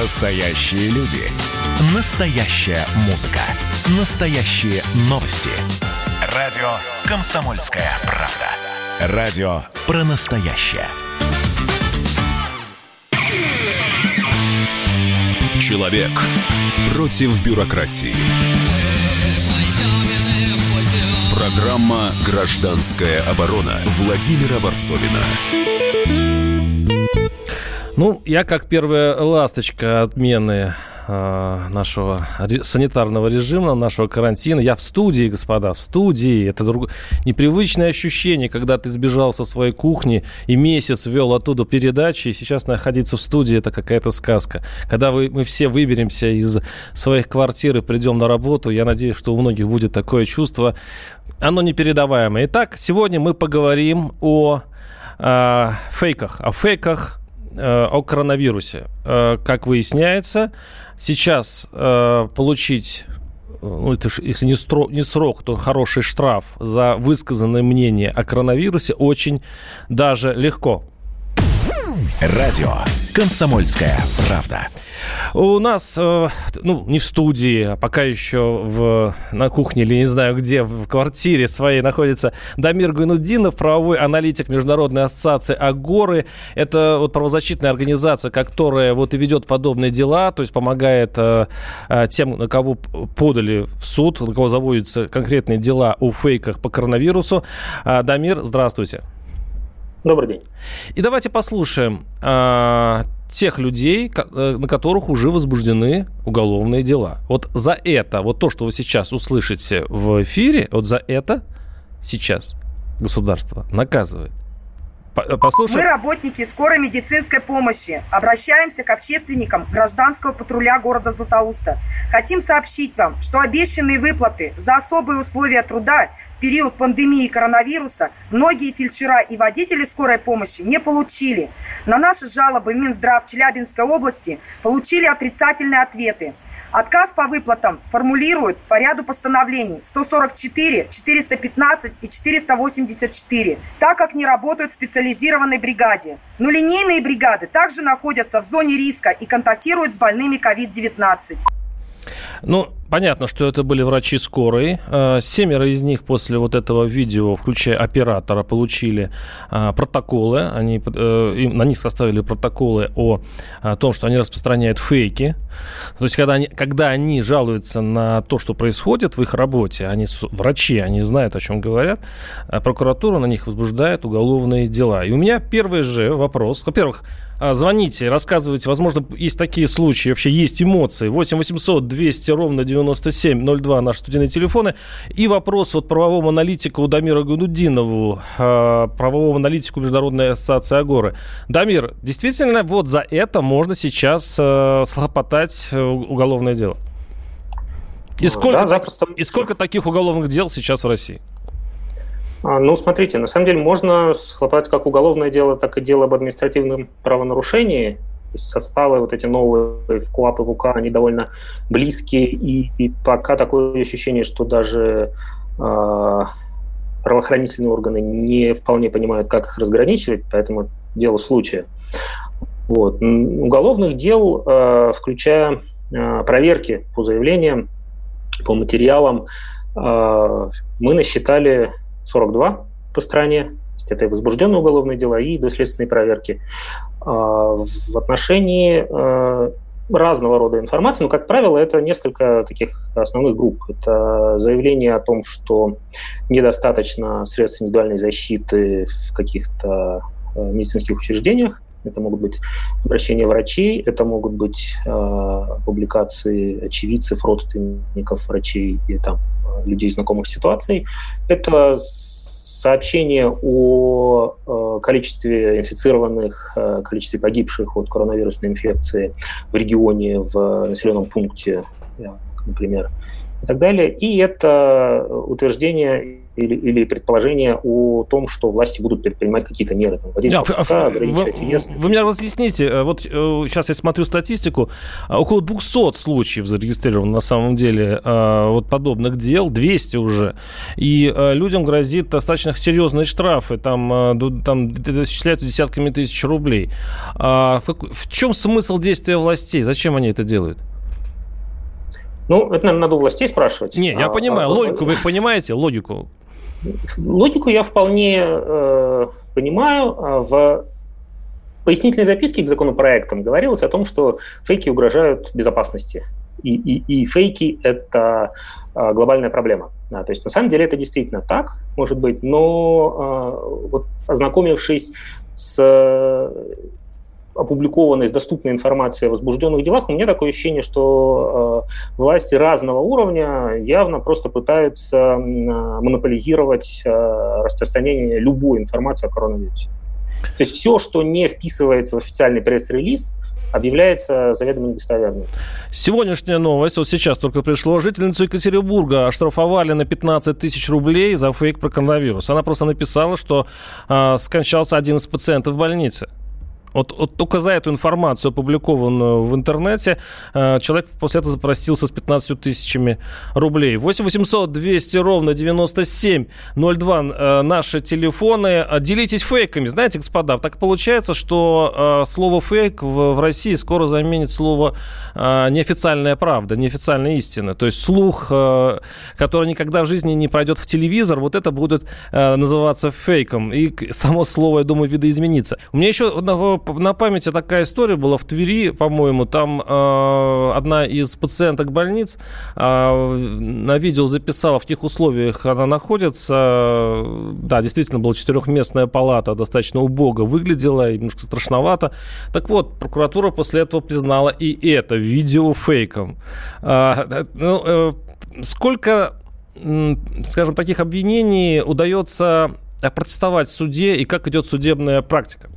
Настоящие люди. Настоящая музыка. Настоящие новости. Радио «Комсомольская правда». Радио про настоящее. Человек против бюрократии. Программа «Гражданская оборона» Владимира Варсовина. Ну, я как первая ласточка отмены э, нашего санитарного режима, нашего карантина. Я в студии, господа, в студии. Это друг... непривычное ощущение, когда ты сбежал со своей кухни и месяц вел оттуда передачи, и сейчас находиться в студии – это какая-то сказка. Когда вы, мы все выберемся из своих квартир и придем на работу, я надеюсь, что у многих будет такое чувство. Оно непередаваемое. Итак, сегодня мы поговорим о э, фейках, о фейках, о коронавирусе. Э, как выясняется, сейчас э, получить ну, это ж, если не, срок, не срок, то хороший штраф за высказанное мнение о коронавирусе очень даже легко. Радио «Комсомольская правда». У нас, э, ну, не в студии, а пока еще в, на кухне или не знаю где, в квартире своей находится Дамир Гайнуддинов, правовой аналитик Международной ассоциации АГОРы. Это вот правозащитная организация, которая вот и ведет подобные дела, то есть помогает э, э, тем, на кого подали в суд, на кого заводятся конкретные дела о фейках по коронавирусу. Дамир, здравствуйте. Добрый день. И давайте послушаем э, тех людей, э, на которых уже возбуждены уголовные дела. Вот за это, вот то, что вы сейчас услышите в эфире, вот за это сейчас государство наказывает. Э, послушай. Мы, работники скорой медицинской помощи, обращаемся к общественникам гражданского патруля города Златоуста. Хотим сообщить вам, что обещанные выплаты за особые условия труда в период пандемии коронавируса многие фельдшера и водители скорой помощи не получили. На наши жалобы Минздрав Челябинской области получили отрицательные ответы. Отказ по выплатам формулируют по ряду постановлений 144, 415 и 484, так как не работают в специализированной бригаде. Но линейные бригады также находятся в зоне риска и контактируют с больными COVID-19. Ну, понятно, что это были врачи скорой. Э, семеро из них после вот этого видео, включая оператора, получили э, протоколы. Они, э, на них составили протоколы о, о том, что они распространяют фейки. То есть, когда они, когда они жалуются на то, что происходит в их работе, они врачи, они знают, о чем говорят, прокуратура на них возбуждает уголовные дела. И у меня первый же вопрос. Во-первых, звоните, рассказывайте. Возможно, есть такие случаи, вообще есть эмоции. 8 800 200 ровно 9702 наши студийные телефоны. И вопрос вот правовому аналитику Дамиру Гудудинову, а, правовому аналитику Международной ассоциации Агоры. Дамир, действительно, вот за это можно сейчас э, схлопотать э, уголовное дело? И сколько, да, запросто. и сколько таких уголовных дел сейчас в России? А, ну, смотрите, на самом деле можно схлопотать как уголовное дело, так и дело об административном правонарушении. Составы вот эти новые в КУАП и ВУК, они довольно близкие, и, и пока такое ощущение, что даже э, правоохранительные органы не вполне понимают, как их разграничивать, поэтому дело случая. Вот. Уголовных дел, э, включая э, проверки по заявлениям, по материалам, э, мы насчитали 42 по стране, это и возбужденные уголовные дела, и доследственные проверки. А, в отношении э, разного рода информации, но, как правило, это несколько таких основных групп. Это заявление о том, что недостаточно средств индивидуальной защиты в каких-то э, медицинских учреждениях, это могут быть обращения врачей, это могут быть э, публикации очевидцев, родственников врачей и там людей, знакомых с ситуацией. Это сообщение о э, количестве инфицированных, э, количестве погибших от коронавирусной инфекции в регионе, в населенном пункте, например, и так далее. И это утверждение или, или предположение о том, что власти будут предпринимать какие-то меры, там, вводить а, пропуска, а, вы, вы меня разъясните, э, вот сейчас э, я смотрю статистику, а, около 200 случаев зарегистрировано на самом деле а, вот подобных дел, 200 уже, и людям грозит достаточно серьезные штрафы, там, там исчисляются десятками тысяч рублей. В, в чем смысл действия властей? Зачем они это делают? Ну, это, наверное, надо у властей спрашивать. Не, я а, понимаю, а, логику вы понимаете, логику? Логику я вполне э, понимаю. А в пояснительной записке к законопроектам говорилось о том, что фейки угрожают безопасности. И, и, и фейки – это э, глобальная проблема. Да, то есть на самом деле это действительно так, может быть, но э, вот ознакомившись с опубликованность, доступная информация о возбужденных делах, у меня такое ощущение, что э, власти разного уровня явно просто пытаются э, монополизировать э, распространение любой информации о коронавирусе. То есть все, что не вписывается в официальный пресс-релиз, объявляется заведомо недостоверным. Сегодняшняя новость, вот сейчас только пришло, жительницу Екатеринбурга оштрафовали на 15 тысяч рублей за фейк про коронавирус. Она просто написала, что э, скончался один из пациентов в больнице. Вот, вот только за эту информацию, опубликованную в интернете, э, человек после этого запросился с 15 тысячами рублей. 8 800 200 ровно 9702 э, наши телефоны. Делитесь фейками. Знаете, господа, так получается, что э, слово фейк в, России скоро заменит слово неофициальная правда, неофициальная истина. То есть слух, который никогда в жизни не пройдет в телевизор, вот это будет называться фейком. И само слово, я думаю, видоизменится. У меня еще на памяти такая история была в Твери, по-моему, там э, одна из пациенток больниц э, на видео записала, в каких условиях она находится. Да, действительно, была четырехместная палата, достаточно убого выглядела, немножко страшновато. Так вот, прокуратура после этого признала и это видео фейком. Э, ну, э, сколько, скажем, таких обвинений удается протестовать в суде и как идет судебная практика?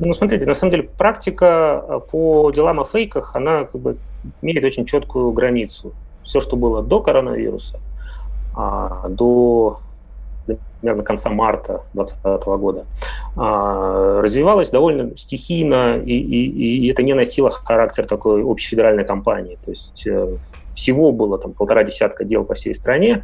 Ну, смотрите, на самом деле практика э, по делам о фейках, она как бы имеет очень четкую границу. Все, что было до коронавируса, а, до примерно конца марта 2020 года, а, развивалось довольно стихийно, и, и, и это не носило характер такой общефедеральной кампании. То есть э, всего было там полтора десятка дел по всей стране,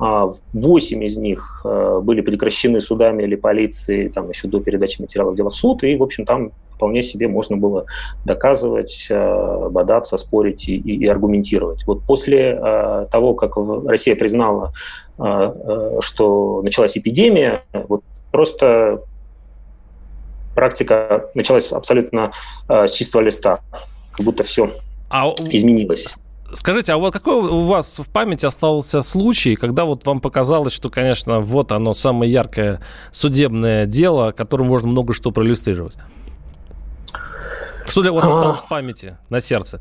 восемь из них э, были прекращены судами или полицией там, еще до передачи материалов дела в суд, и, в общем, там вполне себе можно было доказывать, э, бодаться, спорить и, и, и аргументировать. Вот после э, того, как Россия признала, что началась эпидемия, вот просто практика началась абсолютно с чистого листа, как будто все а изменилось. Скажите, а вот какой у вас в памяти остался случай, когда вот вам показалось, что, конечно, вот оно самое яркое судебное дело, которым можно много что проиллюстрировать? Что для вас осталось в памяти, на сердце?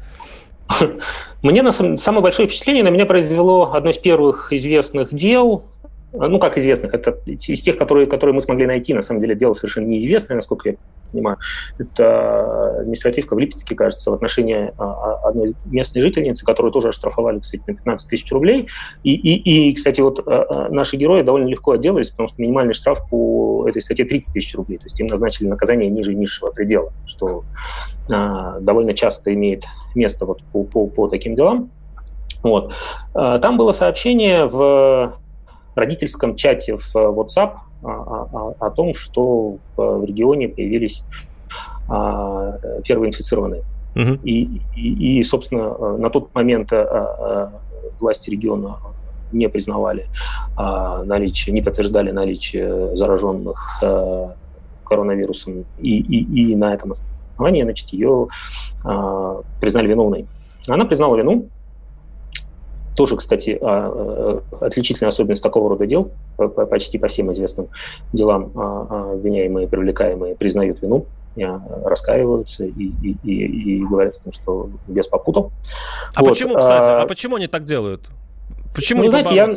Мне на самом, самое большое впечатление на меня произвело одно из первых известных дел, ну, как известных, это из тех, которые, которые мы смогли найти, на самом деле, дело совершенно неизвестное, насколько я понимаю. Это административка в Липецке, кажется, в отношении а, а, одной местной жительницы, которую тоже оштрафовали, кстати, на 15 тысяч рублей. И, и, и, кстати, вот а, наши герои довольно легко отделались, потому что минимальный штраф по этой статье 30 тысяч рублей. То есть им назначили наказание ниже низшего предела, что довольно часто имеет место вот по, по, по таким делам. Вот. Там было сообщение в родительском чате в э, WhatsApp о, о, о том, что в регионе появились а, первые инфицированные. Угу. И, и, и, собственно, э, на тот момент а, власти региона не признавали а, наличие, не подтверждали наличие зараженных а, коронавирусом, и, и, и на этом основании, значит, ее а, признали виновной. Она признала вину, тоже, кстати, а, э, отличительная особенность такого рода дел, почти по всем известным делам а, а, обвиняемые, привлекаемые признают вину, раскаиваются и, и, и, и говорят о том, что без попутал. А вот. почему, кстати, а, а почему они так делают? Почему ну, не знаете, я,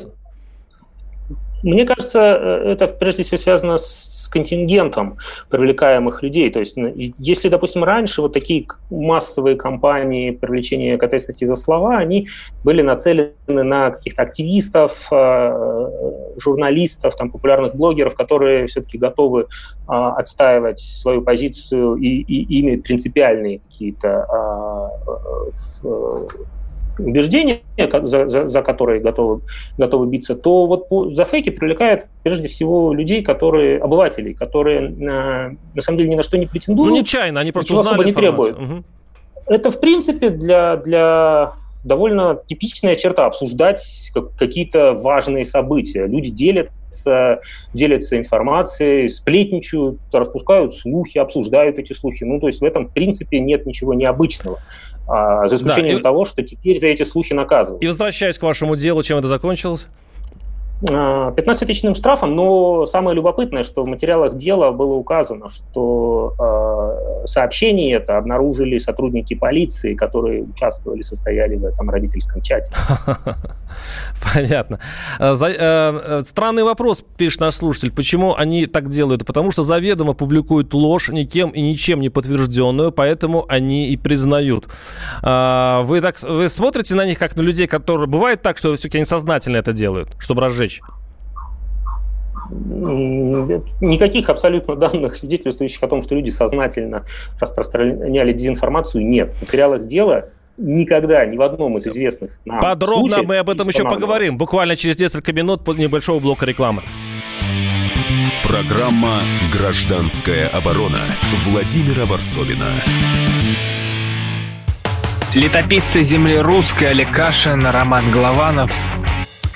Мне кажется, э, это прежде всего связано с контингентом привлекаемых людей. То есть, если, допустим, раньше вот такие массовые кампании привлечения к ответственности за слова, они были нацелены на каких-то активистов, э, журналистов, там, популярных блогеров, которые все-таки готовы а, отстаивать свою позицию и, и имеют принципиальные какие-то а, э, убеждения, за, за, за которые готовы, готовы биться, то вот по, за фейки привлекает прежде всего людей, которые, обывателей, которые на, на самом деле ни на что не претендуют. Ну, нечаянно, они просто узнали особо не требуют. Угу. Это, в принципе, для, для довольно типичная черта обсуждать какие-то важные события. Люди делятся, делятся информацией, сплетничают, распускают слухи, обсуждают эти слухи. Ну, то есть в этом, в принципе, нет ничего необычного. А, за исключением да, и... того, что теперь за эти слухи наказывают. И возвращаясь к вашему делу, чем это закончилось? 15-тысячным штрафом, но самое любопытное, что в материалах дела было указано, что э, сообщение это обнаружили сотрудники полиции, которые участвовали, состояли в этом родительском чате. Понятно. Э, э, странный вопрос, пишет наш слушатель. Почему они так делают? Потому что заведомо публикуют ложь, никем и ничем не подтвержденную, поэтому они и признают. А, вы, так, вы смотрите на них как на людей, которые... Бывает так, что все-таки они сознательно это делают, чтобы разжечь речь? Никаких абсолютно данных, свидетельствующих о том, что люди сознательно распространяли дезинформацию, нет. В материалах дела никогда ни в одном из известных нам Подробно случаев, мы об этом еще поговорим, буквально через несколько минут после небольшого блока рекламы. Программа «Гражданская оборона» Владимира Варсовина. Летописцы земли русской Олег Кашин, Роман Голованов –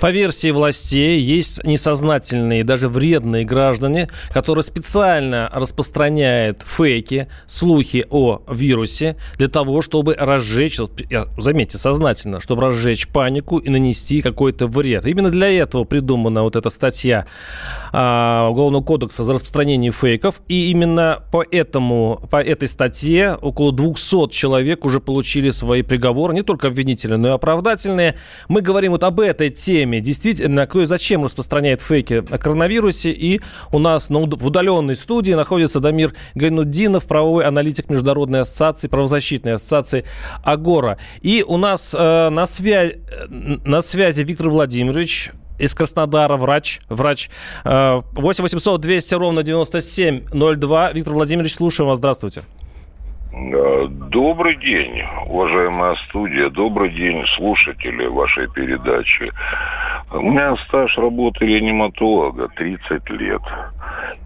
По версии властей, есть несознательные, даже вредные граждане, которые специально распространяют фейки, слухи о вирусе для того, чтобы разжечь, заметьте, сознательно, чтобы разжечь панику и нанести какой-то вред. Именно для этого придумана вот эта статья а, Уголовного кодекса за распространение фейков. И именно по, этому, по этой статье около 200 человек уже получили свои приговоры, не только обвинительные, но и оправдательные. Мы говорим вот об этой теме теме. Действительно, кто и зачем распространяет фейки о коронавирусе. И у нас на, в удаленной студии находится Дамир Гайнуддинов, правовой аналитик Международной ассоциации, правозащитной ассоциации Агора. И у нас э, на, свя... на связи Виктор Владимирович, из Краснодара, врач, врач. 8 800 200 ровно 9702. Виктор Владимирович, слушаем вас. Здравствуйте. Добрый день, уважаемая студия, добрый день, слушатели вашей передачи. У меня стаж работы реаниматолога 30 лет.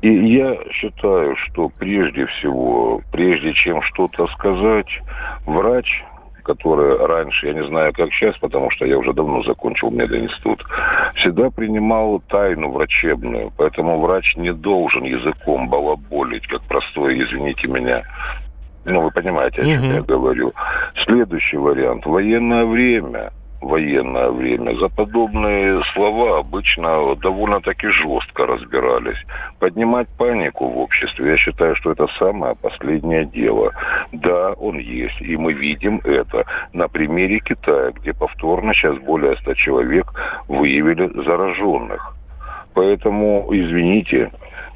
И я считаю, что прежде всего, прежде чем что-то сказать, врач, который раньше, я не знаю, как сейчас, потому что я уже давно закончил мединститут, всегда принимал тайну врачебную. Поэтому врач не должен языком балаболить, как простой, извините меня, ну, вы понимаете, о чем угу. я говорю. Следующий вариант. Военное время военное время. За подобные слова обычно довольно-таки жестко разбирались. Поднимать панику в обществе, я считаю, что это самое последнее дело. Да, он есть, и мы видим это на примере Китая, где повторно сейчас более 100 человек выявили зараженных. Поэтому, извините,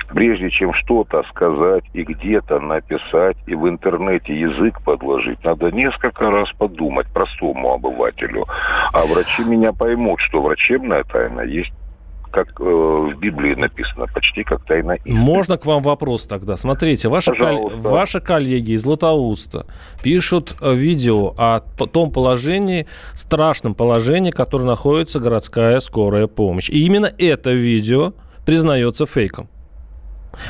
прежде чем что-то сказать и где-то написать, и в интернете язык подложить, надо несколько раз подумать простому обывателю. А врачи меня поймут, что врачебная тайна есть как э, в Библии написано, почти как тайна истины. Можно к вам вопрос тогда? Смотрите, ваши, кол- ваши коллеги из Златоуста пишут э, видео о том положении, страшном положении, в котором находится городская скорая помощь. И именно это видео признается фейком.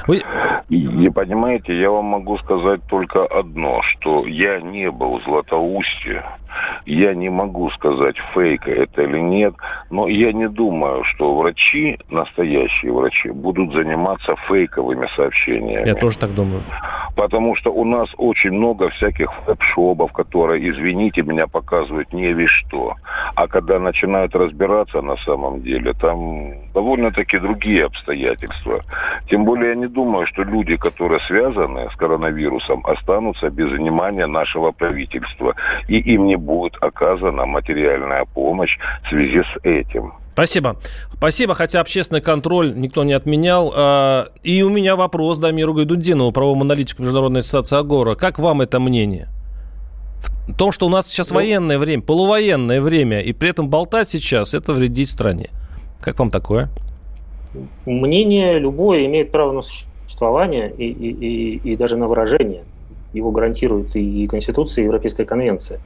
Вы... И, понимаете, я вам могу сказать только одно, что я не был в Златоусте, я не могу сказать, фейк это или нет, но я не думаю, что врачи, настоящие врачи, будут заниматься фейковыми сообщениями. Я тоже так думаю. Потому что у нас очень много всяких веб-шопов, которые, извините меня, показывают не весь что. А когда начинают разбираться на самом деле, там довольно-таки другие обстоятельства. Тем более я не думаю, что люди, которые связаны с коронавирусом, останутся без внимания нашего правительства. И им не будет оказана материальная помощь в связи с этим. Спасибо. Спасибо, хотя общественный контроль никто не отменял. А, и у меня вопрос Дамиру Гайдудинову, правовому аналитику Международной ассоциации Агора. Как вам это мнение? В том, что у нас сейчас ну, военное время, полувоенное время, и при этом болтать сейчас, это вредит стране. Как вам такое? Мнение любое имеет право на существование и, и, и, и даже на выражение его гарантирует и Конституция, и Европейская конвенция.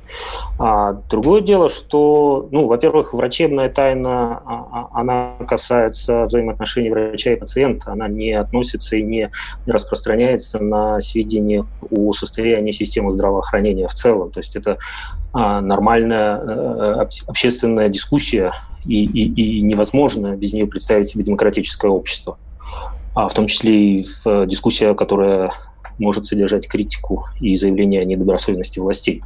А другое дело, что, ну, во-первых, врачебная тайна, а, а, она касается взаимоотношений врача и пациента, она не относится и не распространяется на сведения о состоянии системы здравоохранения в целом. То есть это а, нормальная э, общественная дискуссия, и, и, и невозможно без нее представить себе демократическое общество. в том числе и в дискуссия, которая может содержать критику и заявление о недобросовестности властей.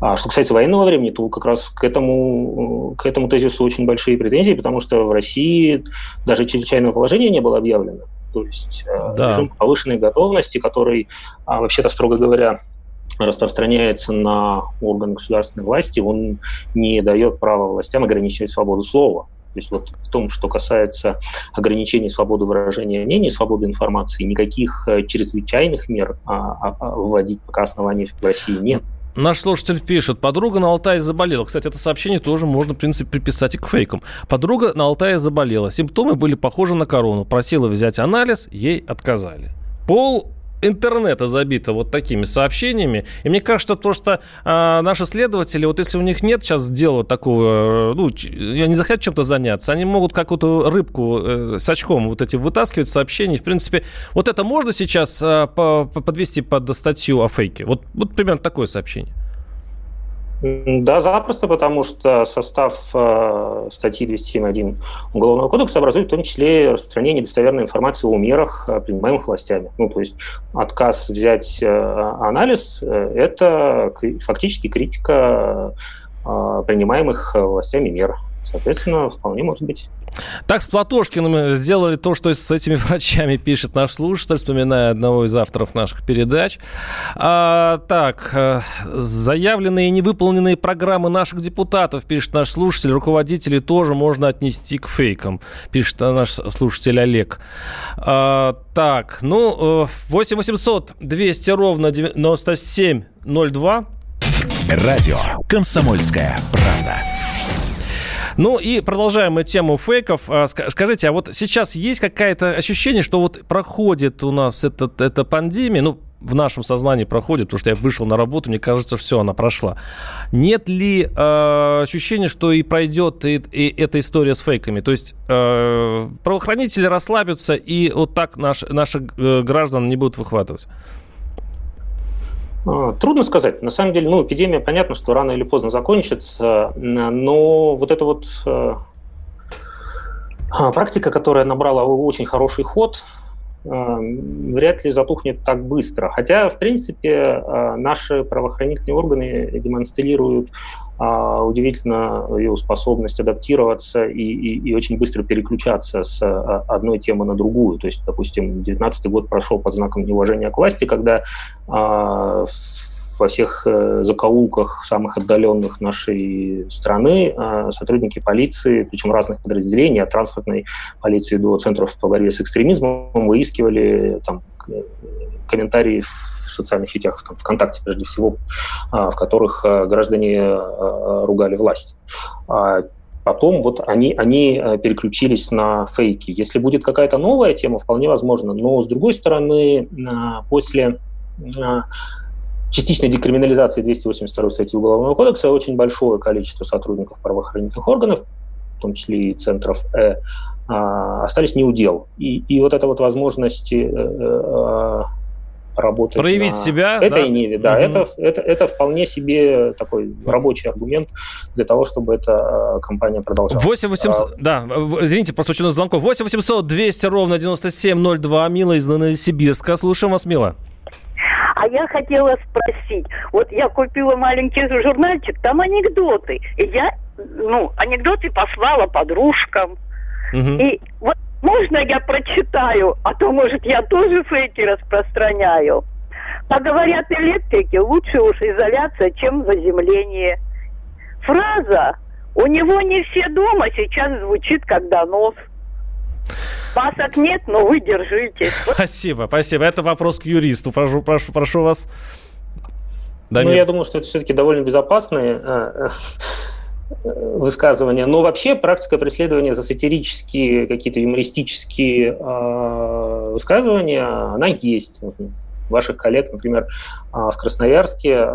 А что касается военного времени, то как раз к этому, к этому тезису очень большие претензии, потому что в России даже чрезвычайное положение не было объявлено. То есть э, да. режим повышенной готовности, который, а, вообще-то, строго говоря, распространяется на органы государственной власти, он не дает права властям ограничивать свободу слова. То есть вот в том, что касается ограничений свободы выражения мнений, свободы информации, никаких э, чрезвычайных мер а, а, а, вводить пока оснований в России нет. Наш слушатель пишет, подруга на Алтае заболела. Кстати, это сообщение тоже можно, в принципе, приписать и к фейкам. Подруга на Алтае заболела. Симптомы были похожи на корону. Просила взять анализ, ей отказали. Пол интернета забито вот такими сообщениями. И мне кажется, то, что а, наши следователи, вот если у них нет сейчас дела такого, э, ну, они захотят чем-то заняться, они могут какую-то рыбку э, с очком вот эти вытаскивать сообщения. В принципе, вот это можно сейчас а, по, подвести под статью о фейке? Вот, вот примерно такое сообщение. Да, запросто, потому что состав э, статьи 207.1 Уголовного кодекса образует в том числе распространение достоверной информации о мерах, э, принимаемых властями. Ну, то есть отказ взять э, анализ э, – это фактически критика э, принимаемых властями мер. Соответственно, вполне может быть. Так, с Платошкиным сделали то, что с этими врачами пишет наш слушатель, вспоминая одного из авторов наших передач. А, так, э, заявленные и невыполненные программы наших депутатов, пишет наш слушатель, руководители тоже можно отнести к фейкам, пишет наш слушатель Олег. А, так, ну, 8 800 200 ровно 9702. Радио «Комсомольская правда». Ну и продолжаем мы тему фейков. А, скажите, а вот сейчас есть какое-то ощущение, что вот проходит у нас этот, эта пандемия, ну, в нашем сознании проходит, потому что я вышел на работу, мне кажется, все, она прошла. Нет ли э, ощущения, что и пройдет и, и эта история с фейками? То есть э, правоохранители расслабятся, и вот так наш, наши э, граждан не будут выхватывать? А, трудно сказать. На самом деле, ну, эпидемия, понятно, что рано или поздно закончится, но вот эта вот э, а, практика, которая набрала очень хороший ход, э, вряд ли затухнет так быстро. Хотя, в принципе, э, наши правоохранительные органы демонстрируют удивительно ее способность адаптироваться и, и, и очень быстро переключаться с а, одной темы на другую. То есть, допустим, 2019 год прошел под знаком неуважения к власти, когда а, во всех э, закоулках самых отдаленных нашей страны сотрудники полиции, причем разных подразделений, от транспортной полиции до центров по борьбе с экстремизмом, выискивали там, комментарии в социальных сетях, там, ВКонтакте прежде всего, а, в которых а, граждане а, ругали власть. Потом вот они, они переключились на фейки. Если будет какая-то новая тема, вполне возможно. Но, с другой стороны, после частичной декриминализации 282 статьи Уголовного кодекса очень большое количество сотрудников правоохранительных органов в том числе и центров Э, остались не удел. И, и вот эта вот возможность работать Проявить на себя, этой да? ниве, да, угу. это, это, это вполне себе такой рабочий аргумент для того, чтобы эта компания продолжала. 8 800, а, да, извините, просто очень много звонков. 8 800 200 ровно 9702, Мила из Новосибирска. Слушаем вас, Мила. А я хотела спросить, вот я купила маленький журнальчик, там анекдоты. И я, ну, анекдоты послала подружкам. Угу. И вот можно я прочитаю, а то, может, я тоже фейки распространяю. А говорят электрики, лучше уж изоляция, чем заземление. Фраза «У него не все дома» сейчас звучит как донос. Масок нет, но вы держитесь. Спасибо, спасибо. Это вопрос к юристу. Прошу, прошу, прошу вас. Да, ну, нет. я думаю, что это все-таки довольно безопасные э, высказывания. Но вообще практика преследования за сатирические, какие-то юмористические э, высказывания, она есть. Ваших коллег, например, в Красноярске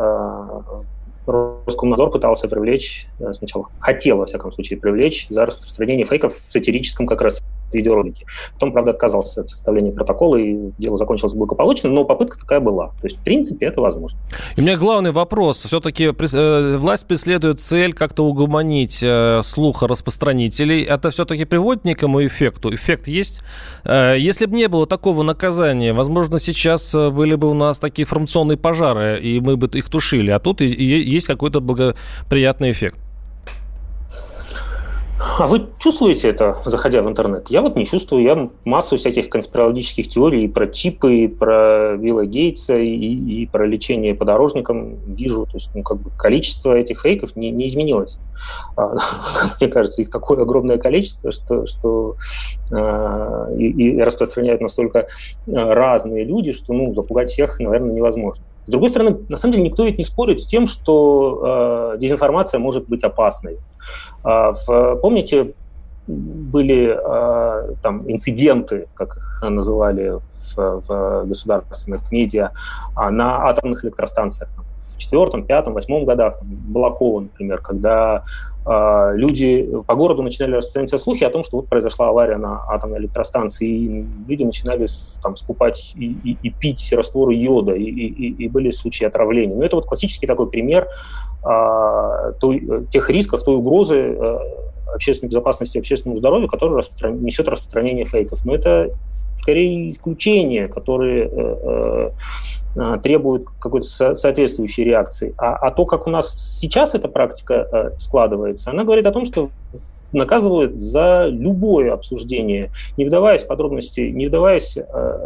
Роскомнадзор пытался привлечь, сначала хотел, во всяком случае, привлечь за распространение фейков в сатирическом как раз видеоролики. Потом, правда, отказался от составления протокола, и дело закончилось благополучно, но попытка такая была. То есть, в принципе, это возможно. И у меня главный вопрос. Все-таки э, власть преследует цель как-то угомонить э, слух распространителей. Это все-таки приводит к некому эффекту? Эффект есть? Э, если бы не было такого наказания, возможно, сейчас были бы у нас такие информационные пожары, и мы бы их тушили. А тут есть какой-то благоприятный эффект. А вы чувствуете это, заходя в интернет? Я вот не чувствую. Я массу всяких конспирологических теорий про чипы, и про Билла Гейтса и, и про лечение подорожникам вижу. То есть, ну, как бы количество этих фейков не, не изменилось. А, мне кажется, их такое огромное количество, что, что а, и, и распространяют настолько а, разные люди, что ну, запугать всех, наверное, невозможно. С другой стороны, на самом деле никто ведь не спорит с тем, что э, дезинформация может быть опасной. Э, в, помните, были э, там инциденты, как их называли в, в государственных медиа, э, на атомных электростанциях в четвертом, пятом, восьмом годах, там, Балакова, например, когда люди по городу начинали распространяться слухи о том, что вот произошла авария на атомной электростанции, и люди начинали там скупать и, и, и пить растворы йода, и, и, и были случаи отравления. Но это вот классический такой пример э, той, тех рисков, той угрозы э, общественной безопасности общественному здоровью, который распростран... несет распространение фейков. Но это скорее исключения, которые э, э, требуют какой-то со- соответствующей реакции. А, а то, как у нас сейчас эта практика э, складывается, она говорит о том, что наказывают за любое обсуждение, не вдаваясь в подробности, не вдаваясь,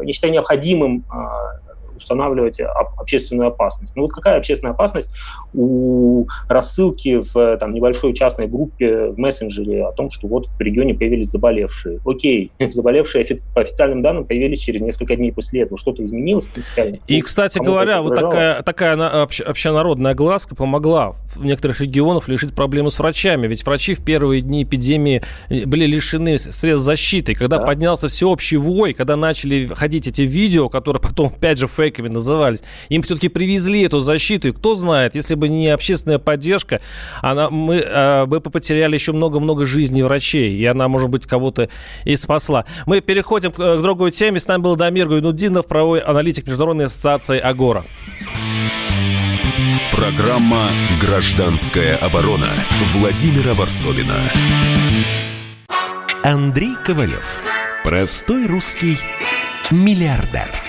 не считая необходимым э, устанавливать общественную опасность. Ну вот какая общественная опасность у рассылки в там, небольшой частной группе в мессенджере о том, что вот в регионе появились заболевшие. Окей, заболевшие по официальным данным появились через несколько дней после этого. Что-то изменилось принципиально? И, кстати говоря, вот такая, такая общенародная глазка помогла в некоторых регионах решить проблему с врачами. Ведь врачи в первые дни эпидемии были лишены средств защиты. Когда да. поднялся всеобщий вой, когда начали ходить эти видео, которые потом, опять же, фейк фейками назывались. Им все-таки привезли эту защиту. И кто знает, если бы не общественная поддержка, она, мы э, бы потеряли еще много-много жизней врачей. И она, может быть, кого-то и спасла. Мы переходим к, к другой теме. С нами был Дамир Гайнудинов, правовой аналитик Международной ассоциации «Агора». Программа «Гражданская оборона» Владимира Варсовина. Андрей Ковалев. Простой русский миллиардер.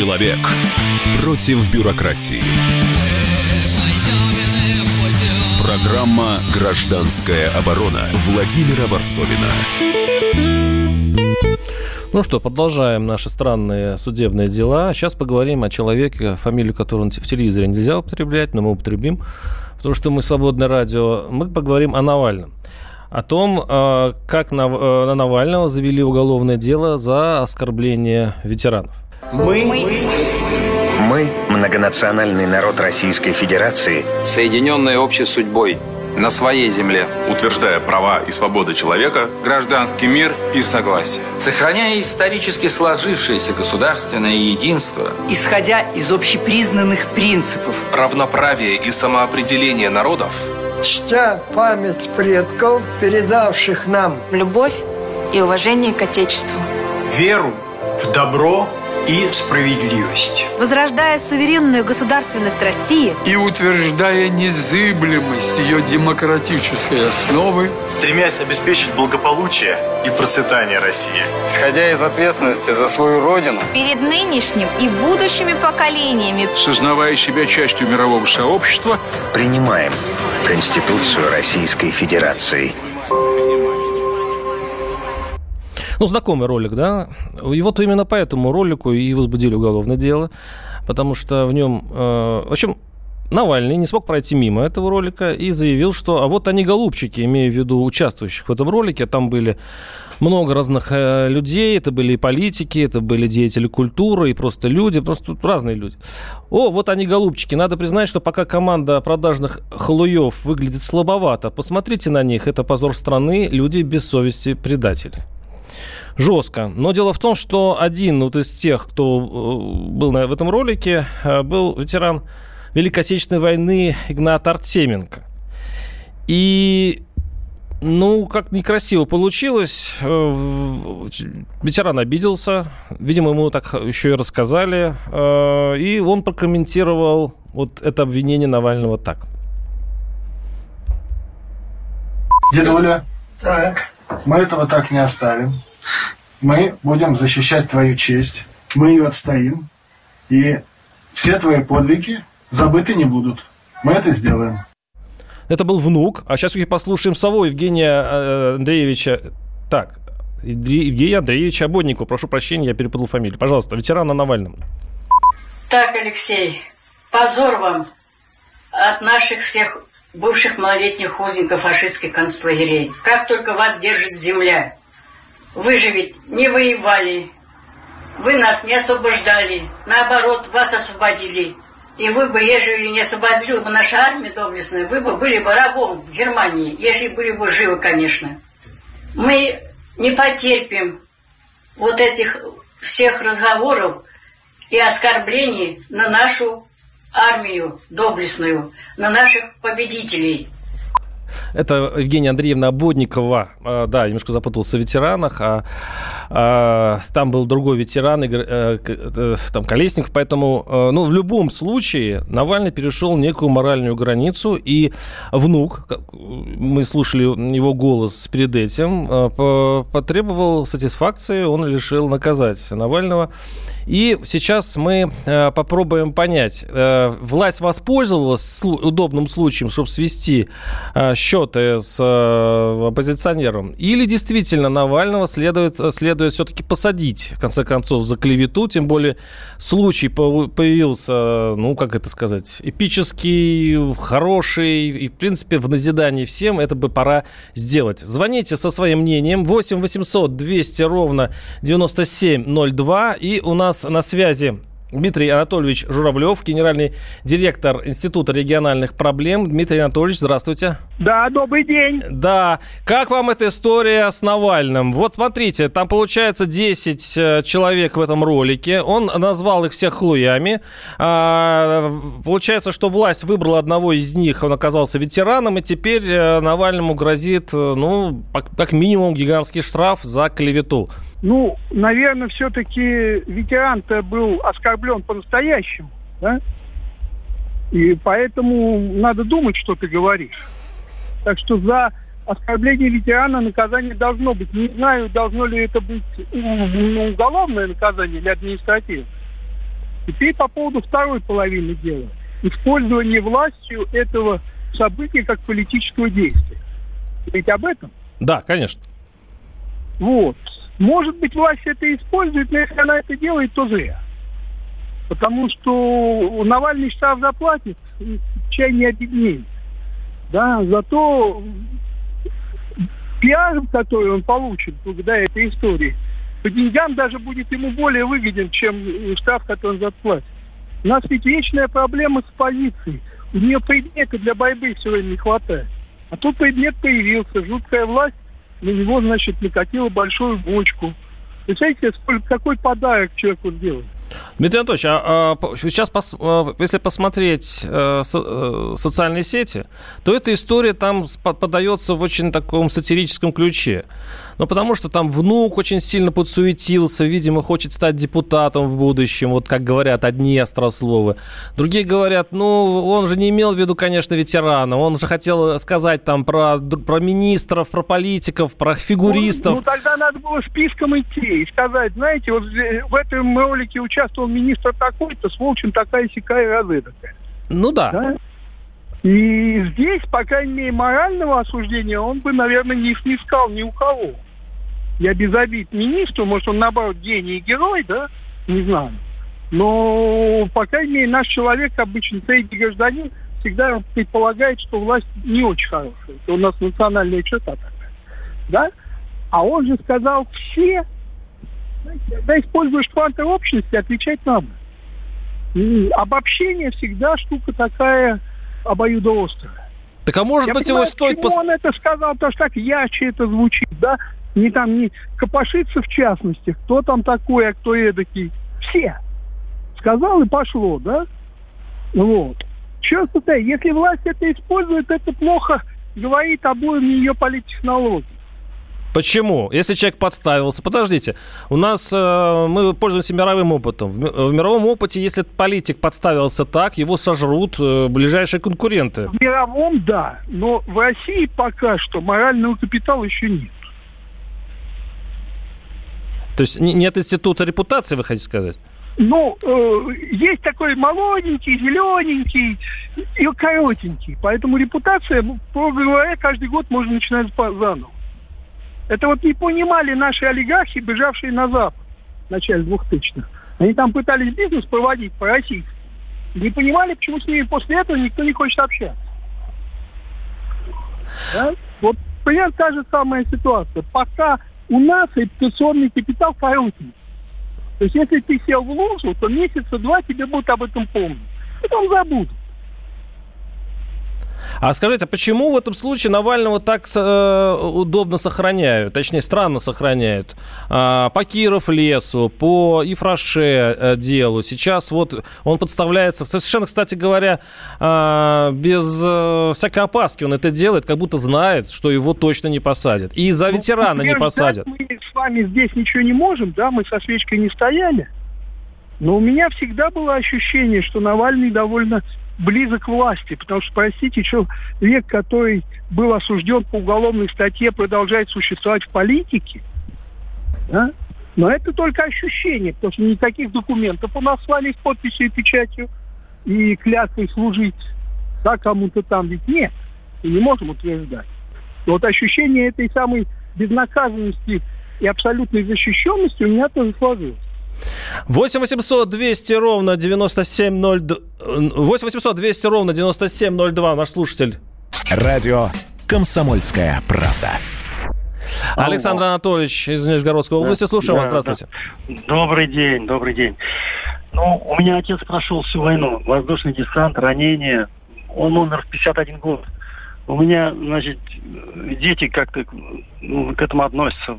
Человек против бюрократии. Программа «Гражданская оборона» Владимира Варсовина. Ну что, продолжаем наши странные судебные дела. Сейчас поговорим о человеке, фамилию которого в телевизоре нельзя употреблять, но мы употребим потому что мы свободное радио, мы поговорим о Навальном. О том, э, как э, на Навального завели уголовное дело за оскорбление ветеранов. Мы, мы многонациональный народ Российской Федерации, соединенные общей судьбой – на своей земле. Утверждая права и свободы человека, гражданский мир и согласие. Сохраняя исторически сложившееся государственное единство. Исходя из общепризнанных принципов. Равноправие и самоопределение народов. Чтя память предков, передавших нам любовь и уважение к Отечеству. Веру в добро и справедливость. Возрождая суверенную государственность России и утверждая незыблемость ее демократической основы, стремясь обеспечить благополучие и процветание России. Исходя из ответственности за свою родину, перед нынешним и будущими поколениями, сознавая себя частью мирового сообщества, принимаем Конституцию Российской Федерации – ну, знакомый ролик, да? И вот именно по этому ролику и возбудили уголовное дело, потому что в нем, э, в общем, Навальный не смог пройти мимо этого ролика и заявил, что а вот они голубчики, имея в виду участвующих в этом ролике, там были много разных э, людей, это были и политики, это были деятели культуры, и просто люди, просто разные люди. О, вот они голубчики, надо признать, что пока команда продажных халуев выглядит слабовато, посмотрите на них, это позор страны, люди без совести предатели жестко. Но дело в том, что один вот из тех, кто э, был в этом ролике, э, был ветеран Великой Отечественной войны Игнат Артеменко. И ну, как некрасиво получилось. Э, ветеран обиделся. Видимо, ему так еще и рассказали. И он прокомментировал вот это обвинение Навального так. Дедуля, так. мы этого так не оставим мы будем защищать твою честь, мы ее отстоим, и все твои подвиги забыты не будут. Мы это сделаем. Это был внук. А сейчас послушаем сову Евгения э, Андреевича. Так, Евгения Андреевича Ободникова. Прошу прощения, я перепутал фамилию. Пожалуйста, ветеран на Навальном. Так, Алексей, позор вам от наших всех бывших малолетних узников фашистских концлагерей. Как только вас держит земля. Вы же ведь не воевали, вы нас не освобождали, наоборот, вас освободили. И вы бы, ежели не освободила бы наша армия доблестная, вы бы были бы рабом в Германии, ежели были бы живы, конечно. Мы не потерпим вот этих всех разговоров и оскорблений на нашу армию доблестную, на наших победителей – это Евгения Андреевна Ободникова. А, да, немножко запутался в ветеранах. А, там был другой ветеран, э, э, там Колесников. Поэтому, э, ну, в любом случае, Навальный перешел некую моральную границу. И внук, мы слушали его голос перед этим, потребовал сатисфакции. Он решил наказать Навального. И сейчас мы попробуем понять, власть воспользовалась удобным случаем, чтобы свести счеты с оппозиционером, или действительно Навального следует, следует все-таки посадить, в конце концов, за клевету, тем более случай появился, ну, как это сказать, эпический, хороший, и, в принципе, в назидании всем. Это бы пора сделать. Звоните со своим мнением. 8 800 200 ровно 9702, и у нас на связи Дмитрий Анатольевич Журавлев, генеральный директор Института региональных проблем. Дмитрий Анатольевич, здравствуйте. Да, добрый день. Да. Как вам эта история с Навальным? Вот смотрите, там получается 10 э, человек в этом ролике. Он назвал их всех хлуями. А, получается, что власть выбрала одного из них, он оказался ветераном, и теперь э, Навальному грозит, э, ну, как минимум, гигантский штраф за клевету. Ну, наверное, все-таки ветеран-то был оскорблен по-настоящему, да? И поэтому надо думать, что ты говоришь. Так что за оскорбление ветерана наказание должно быть. Не знаю, должно ли это быть ну, уголовное наказание или административное. Теперь по поводу второй половины дела. Использование властью этого события как политического действия. Ведь об этом? Да, конечно. Вот. Может быть, власть это использует, но если она это делает, то зря. Потому что Навальный штраф заплатит, чай не обеднеет. Да, зато пиар, который он получит благодаря этой истории, по деньгам даже будет ему более выгоден, чем штраф, который он заплатит. У нас ведь вечная проблема с полицией. У нее предмета для борьбы время не хватает. А тут предмет появился, жуткая власть на него, значит, накатила большую бочку. Представляете, сколько, какой подарок человеку сделать? Дмитрий Анатольевич, а, а сейчас, пос, а, если посмотреть а, со, а, социальные сети, то эта история там подается в очень таком сатирическом ключе. Ну, потому что там внук очень сильно подсуетился, видимо, хочет стать депутатом в будущем, вот как говорят одни острословы. Другие говорят, ну, он же не имел в виду, конечно, ветерана, он же хотел сказать там про, про министров, про политиков, про фигуристов. Ну, ну, тогда надо было списком идти и сказать, знаете, вот в этом ролике участвовал министр такой-то, с Волчин такая-сякая разыдакая. Ну да. да? И здесь, по крайней мере, морального осуждения он бы, наверное, не снискал ни у кого я без обид министру, может, он наоборот гений и герой, да, не знаю. Но, по крайней мере, наш человек, обычно средний гражданин, всегда предполагает, что власть не очень хорошая. Это у нас национальная черта такая. Да? А он же сказал все, знаете, когда используешь кванты общности, отвечать надо. И обобщение всегда штука такая обоюдоострая. Так а может Я быть понимаю, его стоит... Почему пос... он это сказал, потому что так ярче это звучит, да? Не там не копошиться в частности, кто там такой, а кто эдакий. Все. Сказал и пошло, да? Вот. Черт ты, если власть это использует, это плохо говорит обоим ее политтехнологии. Почему? Если человек подставился, подождите, у нас э, мы пользуемся мировым опытом. В, в мировом опыте, если политик подставился так, его сожрут э, ближайшие конкуренты. В мировом, да, но в России пока что морального капитала еще нет. То есть нет института репутации, вы хотите сказать? Ну, э, есть такой молоденький, зелененький и коротенький. Поэтому репутация, по говоря, каждый год можно начинать заново. Это вот не понимали наши олигархи, бежавшие на Запад в начале 2000-х. Они там пытались бизнес проводить по-российски. Не понимали, почему с ними после этого никто не хочет общаться. Да? Вот примерно та же самая ситуация. Пока у нас репутационный капитал короткий. То есть если ты сел в лужу, то месяца два тебе будут об этом помнить. Потом забудут. А скажите, а почему в этом случае Навального так э, удобно сохраняют, точнее странно сохраняют? Э, по Киров лесу, по Ифраше э, делу. Сейчас вот он подставляется, совершенно, кстати говоря, э, без э, всякой опаски он это делает, как будто знает, что его точно не посадят. И за ну, ветерана не посадят. Мы с вами здесь ничего не можем, да, мы со свечкой не стояли. Но у меня всегда было ощущение, что Навальный довольно близок к власти, потому что, простите, человек, который был осужден по уголовной статье, продолжает существовать в политике, да? но это только ощущение, потому что никаких документов у нас с вами с подписью и печатью и клятвой служить да, кому-то там ведь нет, и не можем утверждать. И вот ощущение этой самой безнаказанности и абсолютной защищенности у меня тоже сложилось. 8 800 200 ровно 9702. 8 800 200 ровно 9702. Наш слушатель. Радио «Комсомольская правда». Александр Анатольевич из Нижегородской области. Слушаем да, вас. Здравствуйте. Да. Добрый день, добрый день. Ну, у меня отец прошел всю войну. Воздушный десант, ранение. Он умер в 51 год. У меня, значит, дети как-то ну, к этому относятся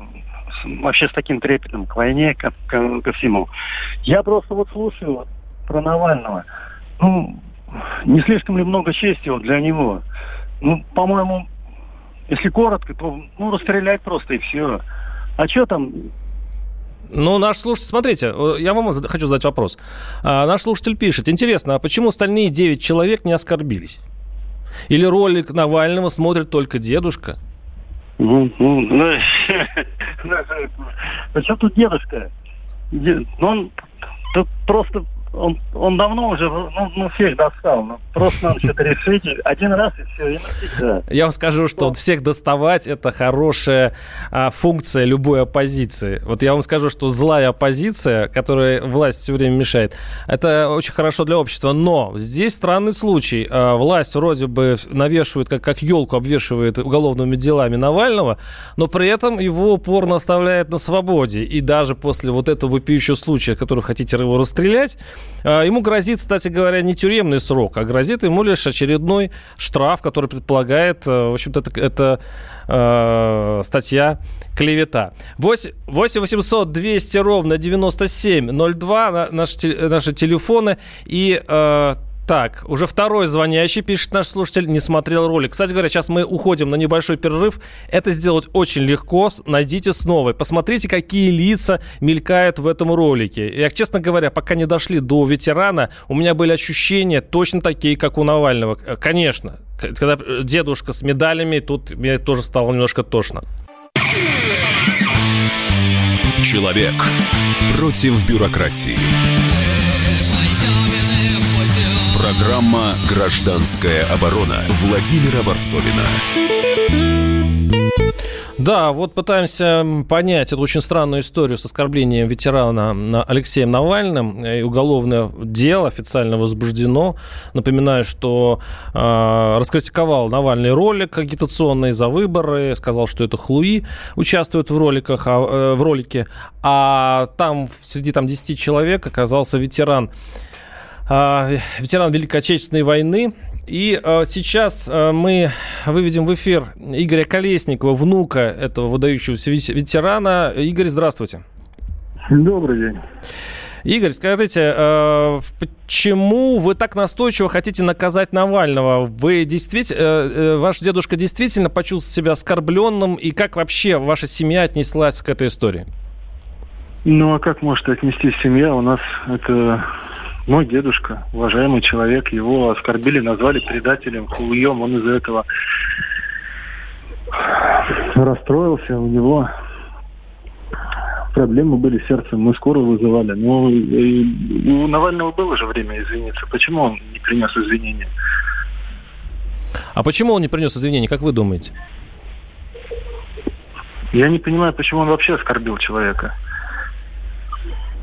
вообще с таким трепетом к войне, ко, ко, ко всему. Я просто вот слушаю про Навального. Ну, не слишком ли много чести вот для него? Ну, по-моему, если коротко, то ну, расстрелять просто и все. А что там ну, наш слушатель, смотрите, я вам хочу задать вопрос. А, наш слушатель пишет, интересно, а почему остальные 9 человек не оскорбились? Или ролик Навального смотрит только дедушка? Ну, ну, причем тут дедушка? Ну, он просто он, он давно уже ну, ну, всех достал. Ну, просто надо что-то решить. Один раз и все, и. Я вам скажу, что вот всех доставать – это хорошая а, функция любой оппозиции. Вот я вам скажу, что злая оппозиция, которая власть все время мешает, это очень хорошо для общества. Но здесь странный случай. А, власть вроде бы навешивает, как, как елку обвешивает уголовными делами Навального, но при этом его упорно оставляет на свободе. И даже после вот этого вопиющего случая, который хотите его расстрелять, ему грозит, кстати говоря, не тюремный срок, а грозит ему лишь очередной штраф, который предполагает, э, в общем-то, это, это э, статья клевета. 8, 8 800 200 ровно 9702 наши, наши телефоны. И э, так, уже второй звонящий, пишет наш слушатель, не смотрел ролик. Кстати говоря, сейчас мы уходим на небольшой перерыв. Это сделать очень легко. Найдите снова. Посмотрите, какие лица мелькают в этом ролике. Я, честно говоря, пока не дошли до ветерана, у меня были ощущения точно такие, как у Навального. Э, конечно, когда дедушка с медалями, тут мне тоже стало немножко тошно. Человек против бюрократии. Программа «Гражданская оборона» Владимира Варсовина. Да, вот пытаемся понять эту очень странную историю с оскорблением ветерана Алексеем Навальным. И уголовное дело официально возбуждено. Напоминаю, что э, раскритиковал Навальный ролик агитационный за выборы, сказал, что это Хлуи участвует в роликах, а, э, в ролике, а там среди там 10 человек оказался ветеран ветеран Великой Отечественной войны. И э, сейчас э, мы выведем в эфир Игоря Колесникова, внука этого выдающегося ветерана. Игорь, здравствуйте. Добрый день. Игорь, скажите, э, почему вы так настойчиво хотите наказать Навального? Вы действительно, э, э, ваш дедушка действительно почувствовал себя оскорбленным, и как вообще ваша семья отнеслась к этой истории? Ну, а как может отнестись семья? У нас это мой дедушка, уважаемый человек, его оскорбили, назвали предателем, хуем, он из-за этого расстроился, у него проблемы были с сердцем, мы скорую вызывали. Но у Навального было же время извиниться. Почему он не принес извинения? А почему он не принес извинения, как вы думаете? Я не понимаю, почему он вообще оскорбил человека.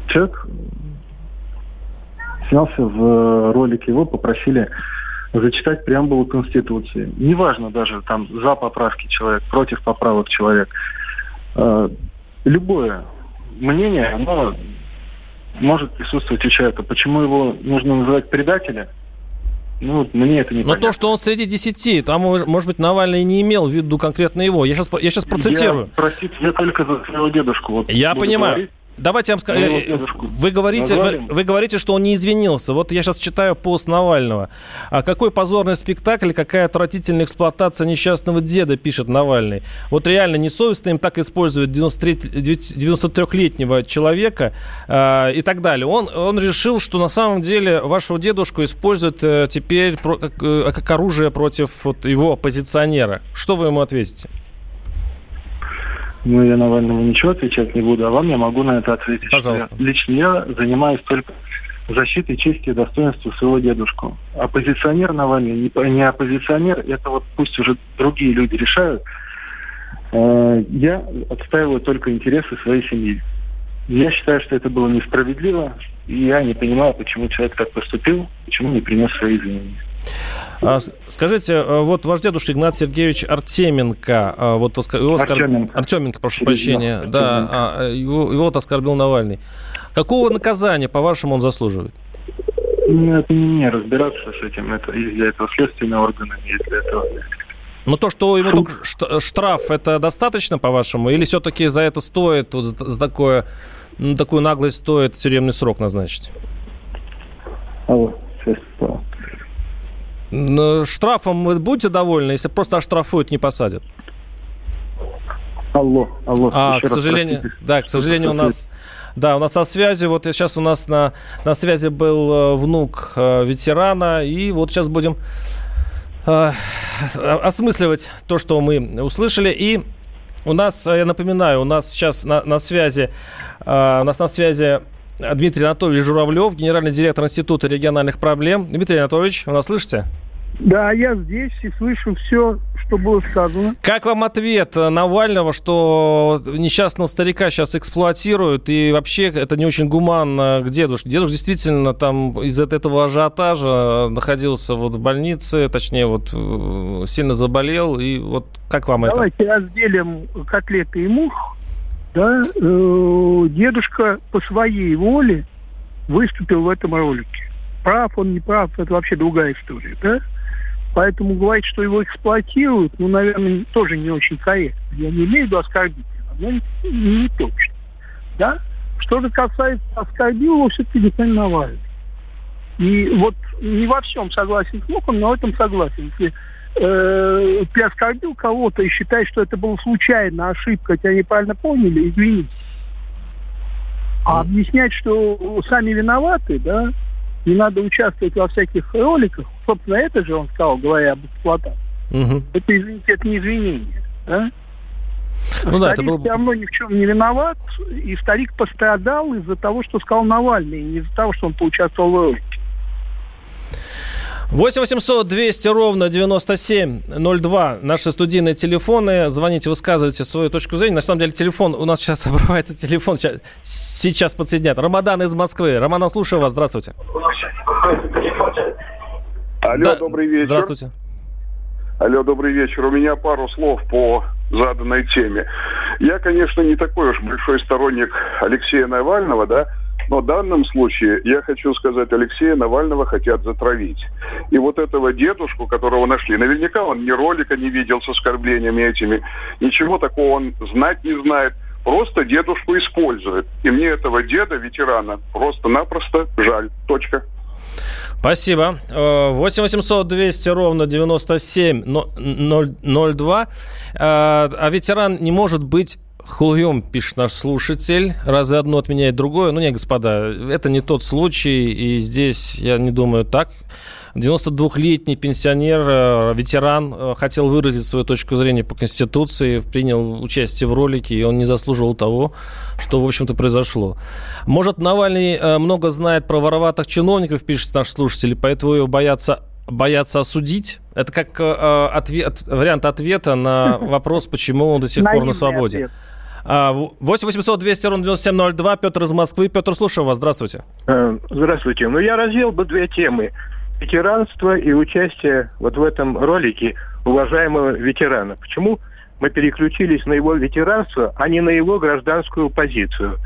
Человек снялся в э, ролике, его попросили зачитать преамбулу Конституции. Неважно даже там за поправки человек, против поправок человек. Э, любое мнение, оно может присутствовать у человека. Почему его нужно называть предателем? Ну, мне это не Но то, что он среди десяти, там, может быть, Навальный не имел в виду конкретно его. Я сейчас, я сейчас процитирую. Я, простите, я только за своего дедушку. Вот я понимаю. Говорить. Давайте я вам скажу. Э, вы говорите, вы, вы говорите, что он не извинился. Вот я сейчас читаю пост Навального. А какой позорный спектакль, какая отвратительная эксплуатация несчастного деда, пишет Навальный. Вот реально несовестно им так использовать 93-летнего человека э, и так далее. Он, он решил, что на самом деле вашего дедушку используют э, теперь про, как, э, как оружие против вот, его оппозиционера. Что вы ему ответите? Ну, я Навальному ничего отвечать не буду, а вам я могу на это ответить. Пожалуйста. Я, лично я занимаюсь только защитой чести и достоинства своего дедушку. Оппозиционер Навальный, не, не оппозиционер, это вот пусть уже другие люди решают. Э, я отстаиваю только интересы своей семьи. Я считаю, что это было несправедливо, и я не понимаю, почему человек так поступил, почему не принес свои извинения. А, скажите, э, вот ваш дедушка Игнат Сергеевич Артеменко, а, вот его Артеменко. Артеменко, прошу прощения, да, а, его, его вот оскорбил Навальный. Какого наказания, по-вашему, он заслуживает? Ну, это не мне разбираться с этим, это есть для этого следственные органы, есть для этого но то, что ему только штраф, это достаточно, по-вашему? Или все-таки за это стоит, вот за такое, ну, такую наглость стоит тюремный срок назначить? Алло, Штрафом вы будете довольны, если просто оштрафуют, не посадят? Алло, алло. А, к сожалению, простите. да, к сожалению, у нас... Да, у нас со связью, вот сейчас у нас на, на связи был э, внук э, ветерана, и вот сейчас будем э, осмысливать то, что мы услышали. И у нас, я напоминаю, у нас сейчас на, на связи, э, у нас на связи Дмитрий Анатольевич Журавлев, генеральный директор Института региональных проблем. Дмитрий Анатольевич, вы нас слышите? Да, я здесь и слышу все, что было сказано. Как вам ответ Навального, что несчастного старика сейчас эксплуатируют, и вообще это не очень гуманно к дедушке? Дедушка действительно там из-за этого ажиотажа находился вот в больнице, точнее вот э, сильно заболел, и вот как вам Давайте это? Давайте разделим котлеты и мух. Да, э, дедушка по своей воле выступил в этом ролике. Прав он, не прав, это вообще другая история, да? Поэтому говорить, что его эксплуатируют, ну, наверное, тоже не очень корректно. Я не имею в виду оскорбительно, но не, не точно. Да? Что же касается оскорбил, все-таки Николай Навальный. И вот не во всем согласен с Мухом, но в этом согласен. Если э, ты оскорбил кого-то и считаешь, что это была случайная ошибка, тебя неправильно поняли, извини. А объяснять, что сами виноваты, да, не надо участвовать во всяких роликах. Собственно, это же он сказал, говоря об эксплуатации. Угу. Это, извините, это не извинение. Да? Ну, да, это был... все равно ни в чем не виноват, и старик пострадал из-за того, что сказал Навальный, не из-за того, что он поучаствовал в ролике. 8 800 200 ровно 9702. Наши студийные телефоны. Звоните, высказывайте свою точку зрения. На самом деле телефон, у нас сейчас обрывается телефон. Сейчас, сейчас подсоединят. Рамадан из Москвы. Роман, слушаю вас. Здравствуйте. Алло, да, добрый вечер. Здравствуйте. Алло, добрый вечер. У меня пару слов по заданной теме. Я, конечно, не такой уж большой сторонник Алексея Навального, да, но в данном случае я хочу сказать, Алексея Навального хотят затравить. И вот этого дедушку, которого нашли, наверняка он ни ролика не видел с оскорблениями этими, ничего такого он знать не знает. Просто дедушку использует. И мне этого деда, ветерана, просто-напросто жаль. Точка. Спасибо. 8 800 200 ровно 9702. А ветеран не может быть Хульем, пишет наш слушатель. Разве одно отменяет другое? Ну, не, господа, это не тот случай, и здесь, я не думаю, так. 92-летний пенсионер, э, ветеран, э, хотел выразить свою точку зрения по Конституции, принял участие в ролике, и он не заслуживал того, что, в общем-то, произошло. Может, Навальный э, много знает про вороватых чиновников, пишет наш слушатель, поэтому его боятся боятся осудить? Это как э, ответ, вариант ответа на вопрос, почему он до сих пор на свободе. Ответ. 8 800 200 ровно 9702. Петр из Москвы. Петр, слушаю вас. Здравствуйте. Э, здравствуйте. Ну, я развел бы две темы. Ветеранство и участие вот в этом ролике уважаемого ветерана. Почему мы переключились на его ветеранство, а не на его гражданскую позицию?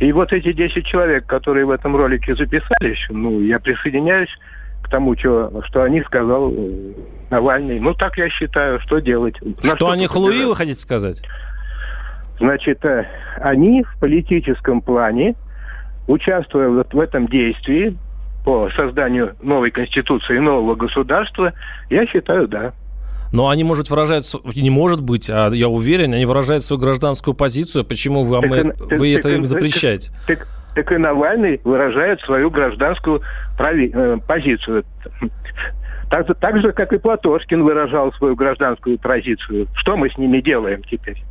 И вот эти 10 человек, которые в этом ролике записались, ну, я присоединяюсь тому, что, что они сказал э, Навальный. Ну, так я считаю, что делать. На что, что они халуи, вы хотите сказать? Значит, э, они в политическом плане, участвуя вот в этом действии по созданию новой конституции и нового государства, я считаю, да. Но они, может, выражают, не может быть, а я уверен, они выражают свою гражданскую позицию. Почему вы, так, мы, так, вы так, это им запрещаете? Так, так, и Навальный выражает свою гражданскую прави, э, позицию. Так, так же, как и Платошкин выражал свою гражданскую позицию. Что мы с ними делаем теперь?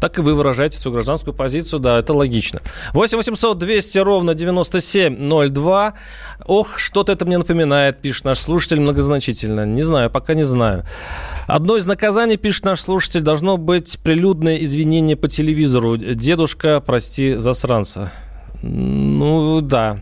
так и вы выражаете свою гражданскую позицию, да, это логично. 8 800 200 ровно 9702. Ох, что-то это мне напоминает, пишет наш слушатель многозначительно. Не знаю, пока не знаю. Одно из наказаний, пишет наш слушатель, должно быть прилюдное извинение по телевизору. Дедушка, прости, засранца. Ну, да.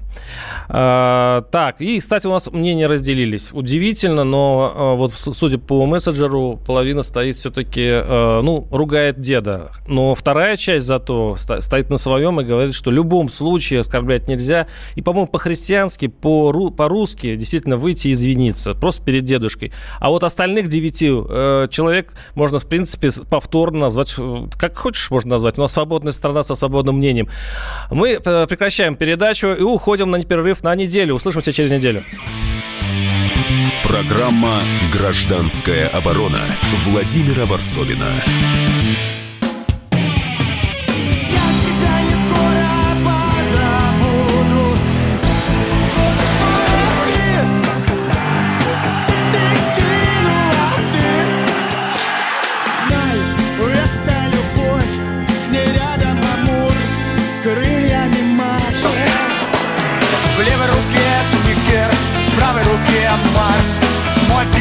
А, так, и, кстати, у нас мнения разделились. Удивительно, но а, вот судя по мессенджеру, половина стоит все-таки, а, ну, ругает деда. Но вторая часть зато стоит на своем и говорит, что в любом случае оскорблять нельзя. И, по-моему, по-христиански, по- по-русски действительно выйти и извиниться. Просто перед дедушкой. А вот остальных девяти э, человек можно, в принципе, повторно назвать, э, как хочешь можно назвать. Нас свободная страна со свободным мнением. Мы э, прекращаем передачу и уходим на перерыв на неделю. Услышимся через неделю. Программа «Гражданская оборона» Владимира Варсовина.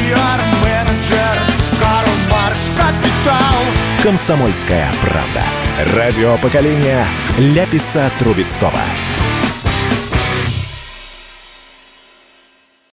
PR-менеджер Карл Маркс Капитал. Комсомольская правда. Радио поколения Ляписа Трубецкого.